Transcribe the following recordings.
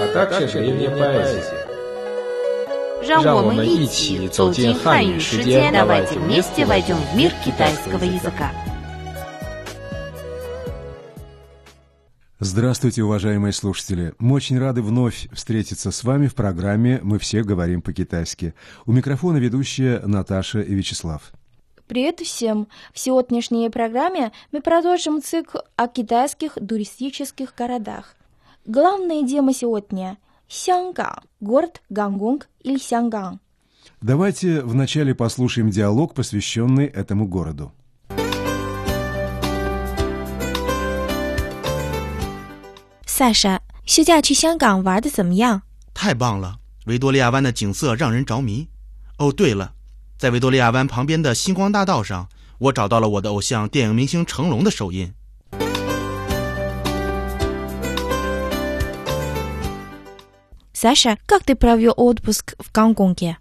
а также древняя поэзия. 让我让我们们一一起起走走进进汉语汉语世世界界， давайте давайте вместе вместе войдем в мир китайского китайского языка. Здравствуйте, уважаемые слушатели! Мы очень рады вновь встретиться с вами в программе «Мы все говорим по-китайски». У микрофона ведущая Наташа и Вячеслав. Привет всем! В сегодняшней программе мы продолжим цикл о китайских туристических городах. Главная тема сегодня – Сянган, город Гангунг или Сянган. Давайте вначале послушаем диалог, посвященный этому городу. 萨莎，休假去香港玩的怎么样？太棒了！维多利亚湾的景色让人着迷。哦，对了，在维多利亚湾旁边的星光大道上，我找到了我的偶像电影明星成龙的手印。 Саша, как ты провел отпуск в Гонконге?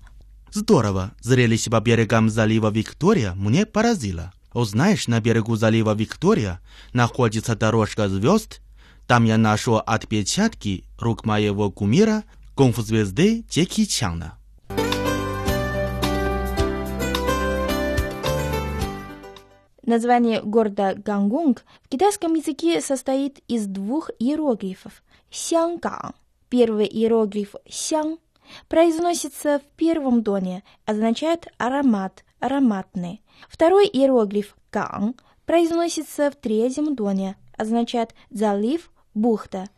Здорово! Зрелище по берегам залива Виктория мне поразило. О, знаешь, на берегу залива Виктория находится дорожка звезд. Там я нашел отпечатки рук моего кумира, кунг-фу-звезды Джеки Чана. Название города Гонконг в китайском языке состоит из двух иероглифов. Сянган. Первый иероглиф «сян» произносится в первом тоне, означает аромат, ароматный. Второй иероглиф «ган» произносится в третьем тоне, означает залив, бухта.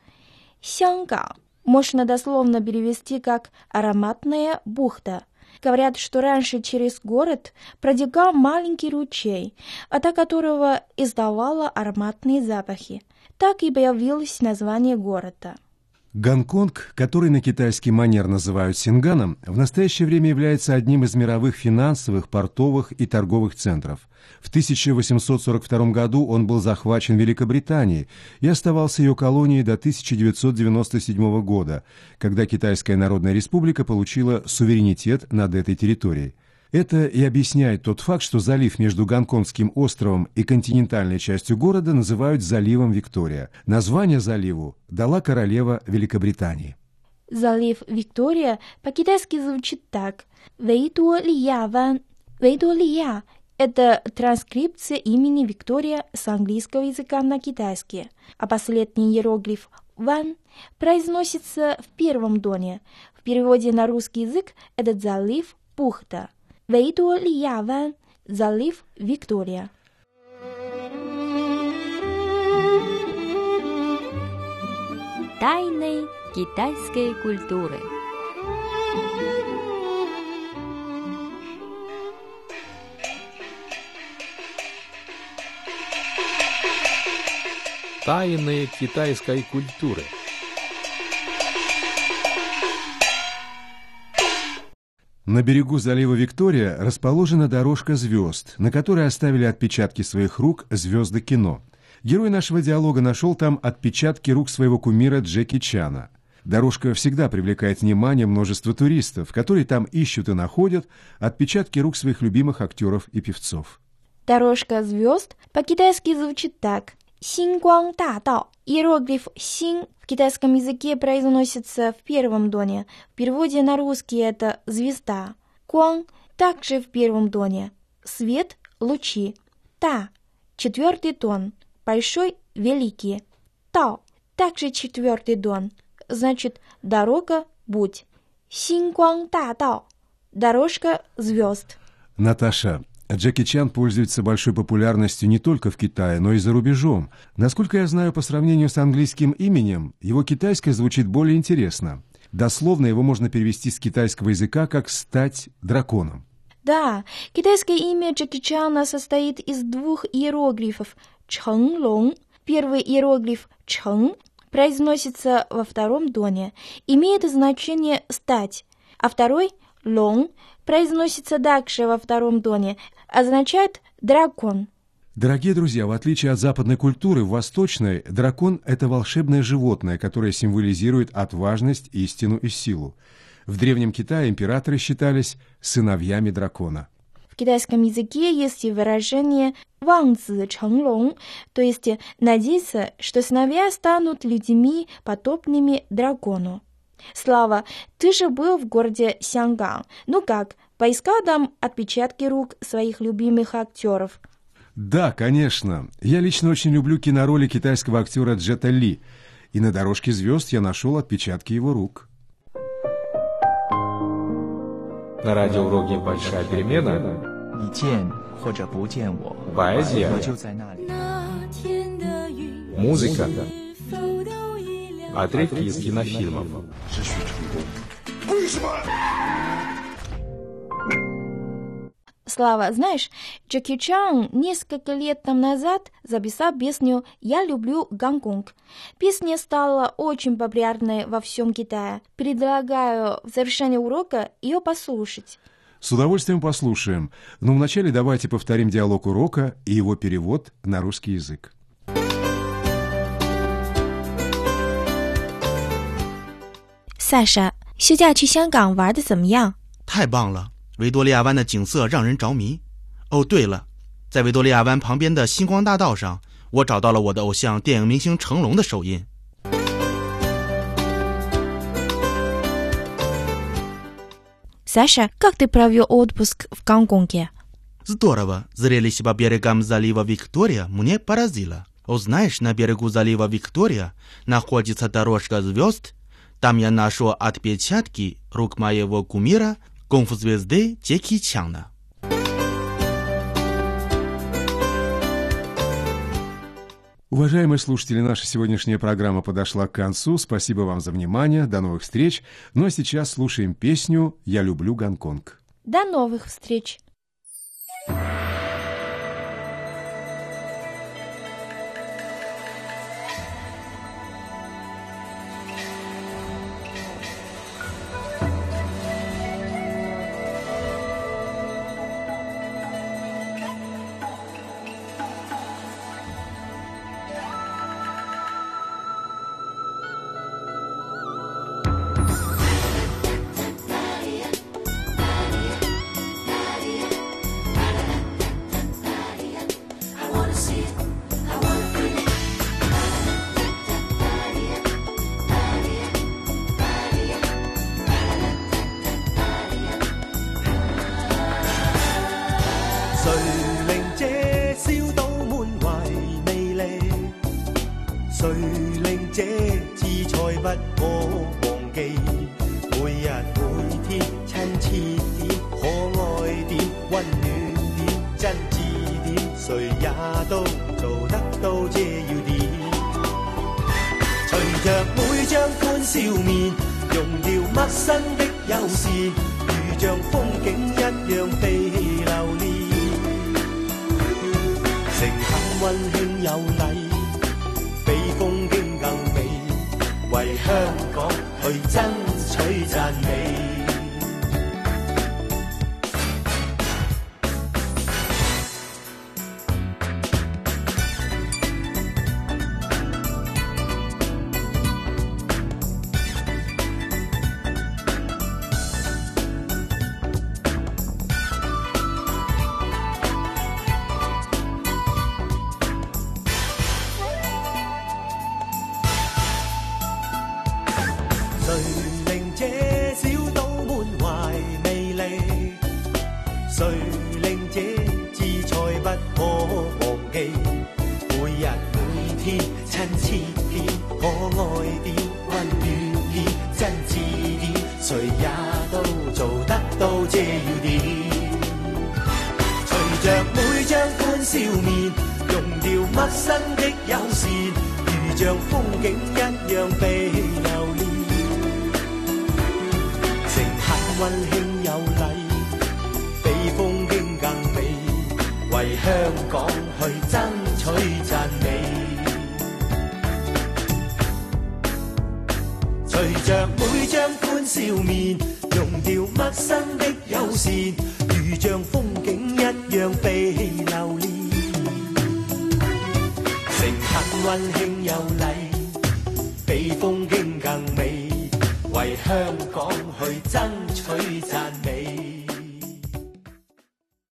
Сянган можно дословно перевести как «ароматная бухта». Говорят, что раньше через город протекал маленький ручей, вода которого издавала ароматные запахи. Так и появилось название города. Гонконг, который на китайский манер называют Синганом, в настоящее время является одним из мировых финансовых, портовых и торговых центров. В 1842 году он был захвачен Великобританией и оставался ее колонией до 1997 года, когда Китайская Народная Республика получила суверенитет над этой территорией. Это и объясняет тот факт, что залив между Гонконгским островом и континентальной частью города называют заливом Виктория. Название заливу дала королева Великобритании. Залив Виктория по-китайски звучит так. Вейдуолия-ван. Вейдуолия – это транскрипция имени Виктория с английского языка на китайский, а последний иероглиф «ван» произносится в первом тоне. В переводе на русский язык этот залив – бухта. Вейдуолия-ван – залив Виктория. Тайны китайской культуры. Тайны китайской культуры. На берегу залива Виктория расположена дорожка звезд, на которой оставили отпечатки своих рук звезды кино. Герой нашего диалога нашел там отпечатки рук своего кумира Джеки Чана. Дорожка всегда привлекает внимание множества туристов, которые там ищут и находят отпечатки рук своих любимых актеров и певцов. Дорожка звезд по-китайски звучит так. Синьгуан Дадао. Иероглиф «син» в китайском языке произносится в первом тоне. В переводе на русский это «звезда». Гуан также в первом тоне. Свет – лучи. Та – четвертый тон. Большой – великий. Тао – также четвертый тон. Значит, дорога – будь. Синьгуан Дадао. Дорожка звезд. Наташа, Джеки Чан пользуется большой популярностью не только в Китае, но и за рубежом. Насколько я знаю, по сравнению с английским именем, его китайское звучит более интересно. Дословно его можно перевести с китайского языка как «стать драконом». Да, китайское имя Джеки Чана состоит из двух иероглифов «成龙». Первый иероглиф «成» произносится во втором тоне, имеет значение «стать», а второй «龙» произносится также во втором тоне, означает «дракон». Дорогие друзья, в отличие от западной культуры, в восточной дракон – это волшебное животное, которое символизирует отважность, истину и силу. В Древнем Китае императоры считались сыновьями дракона. В китайском языке есть и выражение «вангзи чэнглong», то есть надеяться, что сыновья станут людьми, подобными дракону. «Слава, ты же был в городе Сянган. Ну как, поискал там отпечатки рук своих любимых актеров?» Да, конечно. Я лично очень люблю кинороли китайского актера Джета Ли. И на дорожке звезд я нашел отпечатки его рук. На радиоуроке «Большая перемена» Поэзия Музыка отрывки из кинофильмов. Слава, знаешь, Джеки Чан несколько лет там назад записал песню «Я люблю Гонконг». Песня стала очень популярной во всем Китае. Предлагаю в завершении урока ее послушать. С удовольствием послушаем. Но вначале давайте повторим диалог урока и его перевод на русский язык. Саша, 休假去香港玩的怎么样？太棒了！维多利亚湾的景色让人着迷。哦，对了，在维多利亚湾旁边的星光大道上，我找到了我的偶像电影明星成龙的手印。 Саша, как ты провел отпуск в Гонконге? Здорово! Зрелище по берегам залива Виктория мне поразило. О, знаешь, на берегу залива Виктория находится дорожка звезд. Там я нашел отпечатки рук моего кумира, кунг-фу-звезды Джеки Чана. Уважаемые слушатели, наша сегодняшняя программа подошла к концу. Спасибо вам за внимание. До новых встреч. Ну а сейчас слушаем песню «Я люблю Гонконг». До новых встреч! 誰誰令這姿采不可忘記？每日每天親切点，可愛點，溫暖点，真摯點，誰也都做得到这要點。隨着每張歡笑面，溶掉陌生的友善，如像風景一樣被留戀。誠懇溫馨有禮，香港去争取赞美。陌生的友善，如像风景一样被留戀。誠懇溫馨有禮，比风景更美，为香港去争取赞美。随着每张欢笑面，融掉陌生的友善，如像风景一样被留念。很温馨有礼，比风景更美，为香港去争取赞美。